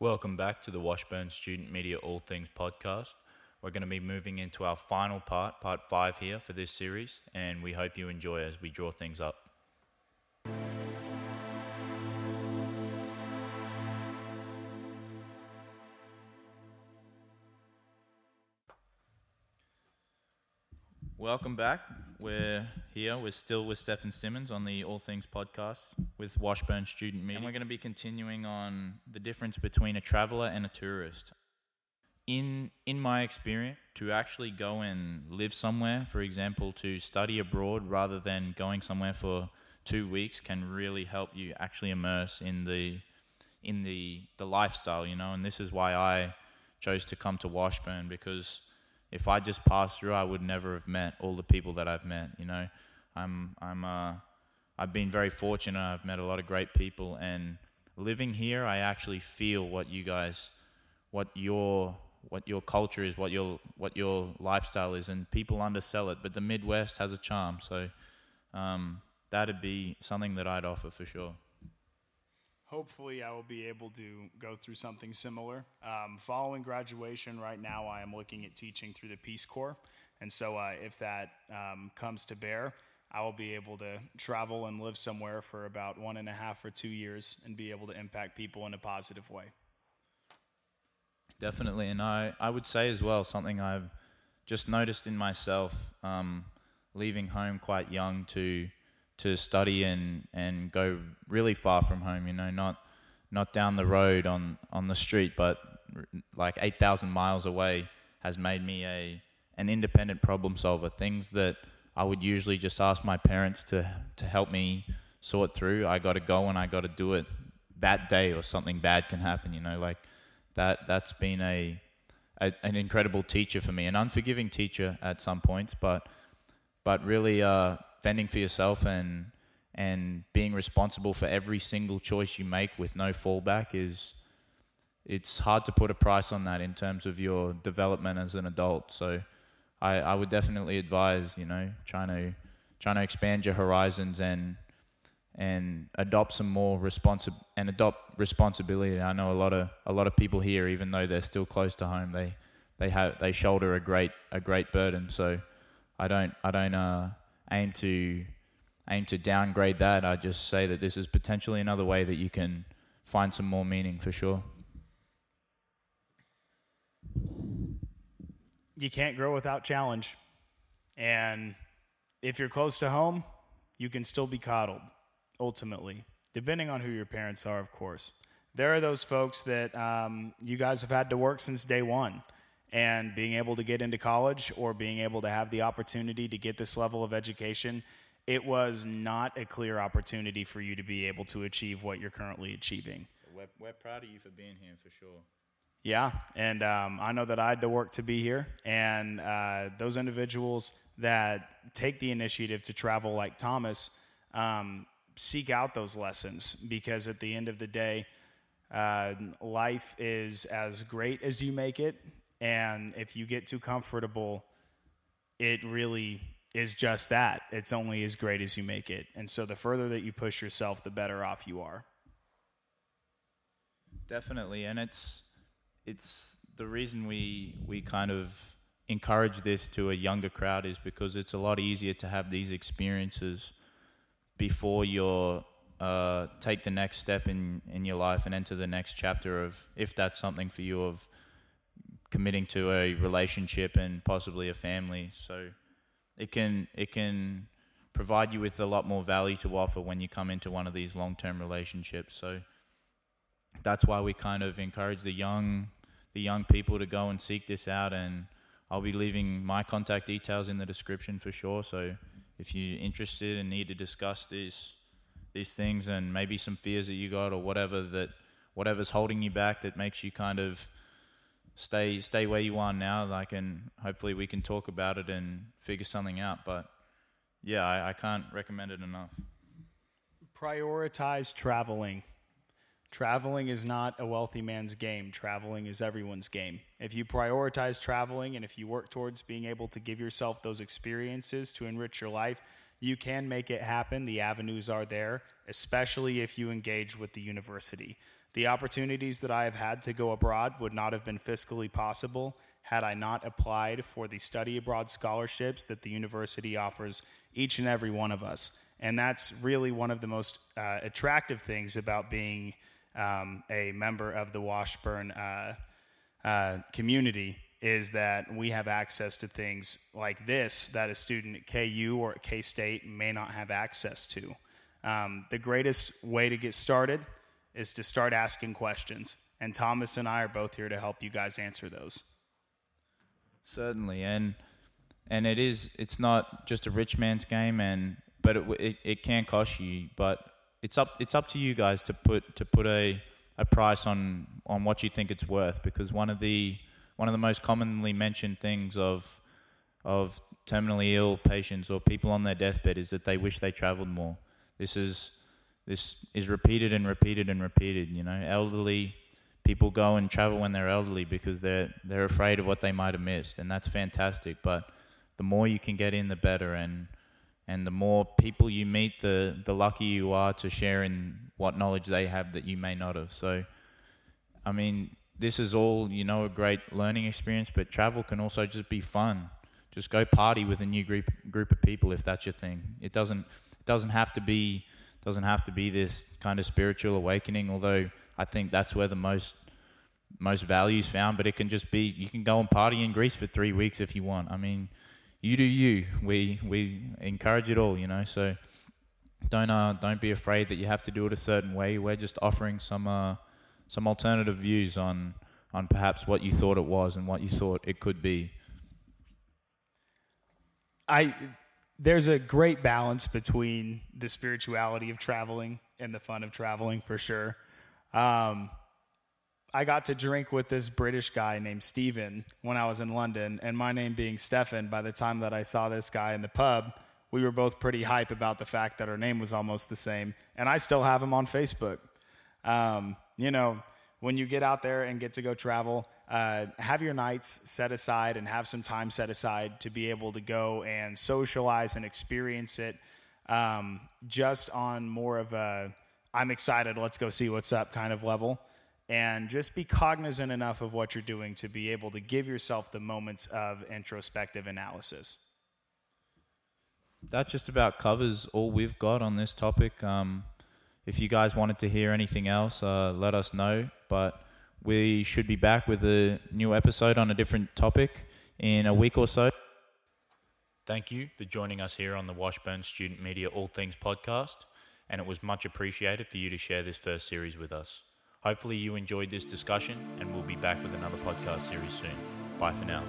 Welcome back to the Washburn Student Media All Things podcast. We're going to be moving into our final part, part five here for this series, and we hope you enjoy as we draw things up. Welcome back. We're here. We're still with Stephen Simmons on the All Things podcast with Washburn Student Media. And we're going to be continuing on the difference between a traveler and a tourist. In in my experience, to actually go and live somewhere, for example, to study abroad rather than going somewhere for two weeks, can really help you actually immerse in the in the the lifestyle. You know, and this is why I chose to come to Washburn because if I just passed through, I would never have met all the people that I've met. You know, I'm I'm uh, I've been very fortunate. I've met a lot of great people, and living here, I actually feel what you guys, what your what your culture is, what your what your lifestyle is, and people undersell it. But the Midwest has a charm, so um, that'd be something that I'd offer for sure hopefully I will be able to go through something similar. Um, following graduation, right now I am looking at teaching through the Peace Corps, and so uh, if that um, comes to bear, I will be able to travel and live somewhere for about one and a half or two years and be able to impact people in a positive way. Definitely, and I, I would say as well something I've just noticed in myself, um, leaving home quite young to to study and, and go really far from home, you know, not not down the road on, on the street, but like 8,000 miles away has made me a an independent problem solver. Things that I would usually just ask my parents to to help me sort through. I got to go and I got to do it that day, or something bad can happen. You know, like that. That's been a, a an incredible teacher for me, an unforgiving teacher at some points, but but really uh, fending for yourself and and being responsible for every single choice you make with no fallback is it's hard to put a price on that in terms of your development as an adult. So I, I would definitely advise, you know, trying to trying to expand your horizons and and adopt some more responsi- and adopt responsibility. I know a lot of a lot of people here, even though they're still close to home, they they have they shoulder a great a great burden. So I don't I don't uh, aim to aim to downgrade that. I just say that this is potentially another way that you can find some more meaning for sure. You can't grow without challenge. And if you're close to home, you can still be coddled, ultimately, depending on who your parents are, of course. There are those folks that um, you guys have had to work since day one and being able to get into college or being able to have the opportunity to get this level of education, it was not a clear opportunity for you to be able to achieve what you're currently achieving. We're, we're proud of you for being here for sure. Yeah, and um, I know that I had to work to be here, and uh, those individuals that take the initiative to travel, like Thomas, um, seek out those lessons because at the end of the day, uh, life is as great as you make it, and if you get too comfortable, it really is just that. It's only as great as you make it. And so the further that you push yourself, the better off you are. Definitely. And it's it's the reason we we kind of encourage this to a younger crowd is because it's a lot easier to have these experiences before you're uh, take the next step in, in your life and enter the next chapter of if that's something for you of committing to a relationship and possibly a family. So it can it can provide you with a lot more value to offer when you come into one of these long-term relationships. So that's why we kind of encourage the young the young people to go and seek this out and I'll be leaving my contact details in the description for sure. So if you're interested and need to discuss these these things and maybe some fears that you got or whatever that whatever's holding you back that makes you kind of stay stay where you are now. Like, and hopefully we can talk about it and figure something out. But yeah, I, I can't recommend it enough. Prioritize traveling. Traveling is not a wealthy man's game. Traveling is everyone's game. If you prioritize traveling and if you work towards being able to give yourself those experiences to enrich your life, you can make it happen. The avenues are there, especially if you engage with the university. The opportunities that I have had to go abroad would not have been fiscally possible had I not applied for the study abroad scholarships that the university offers each and every one of us. And that's really one of the most uh, attractive things about being um, a member of the Washburn uh, uh, community is that we have access to things like this that a student at KU or at K State may not have access to. Um, the greatest way to get started is to start asking questions. And Thomas and I are both here to help you guys answer those. Certainly, and and it is. It's not just a rich man's game, and but it it, it can cost you. But it's up it's up to you guys to put to put a a price on on what you think it's worth. Because one of the one of the most commonly mentioned things of of terminally ill patients or people on their deathbed is that they wish they traveled more. This is this is repeated and repeated and repeated. You know, elderly people go and travel when they're elderly because they're they're afraid of what they might have missed, and that's fantastic. But the more you can get in, the better, and and the more people you meet, the the luckier you are to share in what knowledge they have that you may not have. So, I mean, this is all you know a great learning experience, but travel can also just be fun. Just go party with a new group group of people if that's your thing. It doesn't it doesn't have to be doesn't have to be this kind of spiritual awakening, although I think that's where the most most value is found. But it can just be you can go and party in Greece for three weeks if you want. I mean, you do you. We we encourage it all, you know. So don't uh, don't be afraid that you have to do it a certain way. We're just offering some uh, some alternative views on on perhaps what you thought it was and what you thought it could be. I there's a great balance between the spirituality of traveling and the fun of traveling for sure. Um, I got to drink with this British guy named Stephen when I was in London, and my name being Stefan, by the time that I saw this guy in the pub, we were both pretty hype about the fact that our name was almost the same, and I still have him on Facebook. Um, you know, when you get out there and get to go travel, uh, have your nights set aside and have some time set aside to be able to go and socialize and experience it um, just on more of a I'm excited, let's go see what's up kind of level. And just be cognizant enough of what you're doing to be able to give yourself the moments of introspective analysis. That just about covers all we've got on this topic. Um, if you guys wanted to hear anything else, uh, let us know. But we should be back with a new episode on a different topic in a week or so. Thank you for joining us here on the Washburn Student Media All Things podcast, and it was much appreciated for you to share this first series with us. Hopefully, you enjoyed this discussion, and we'll be back with another podcast series soon. Bye for now.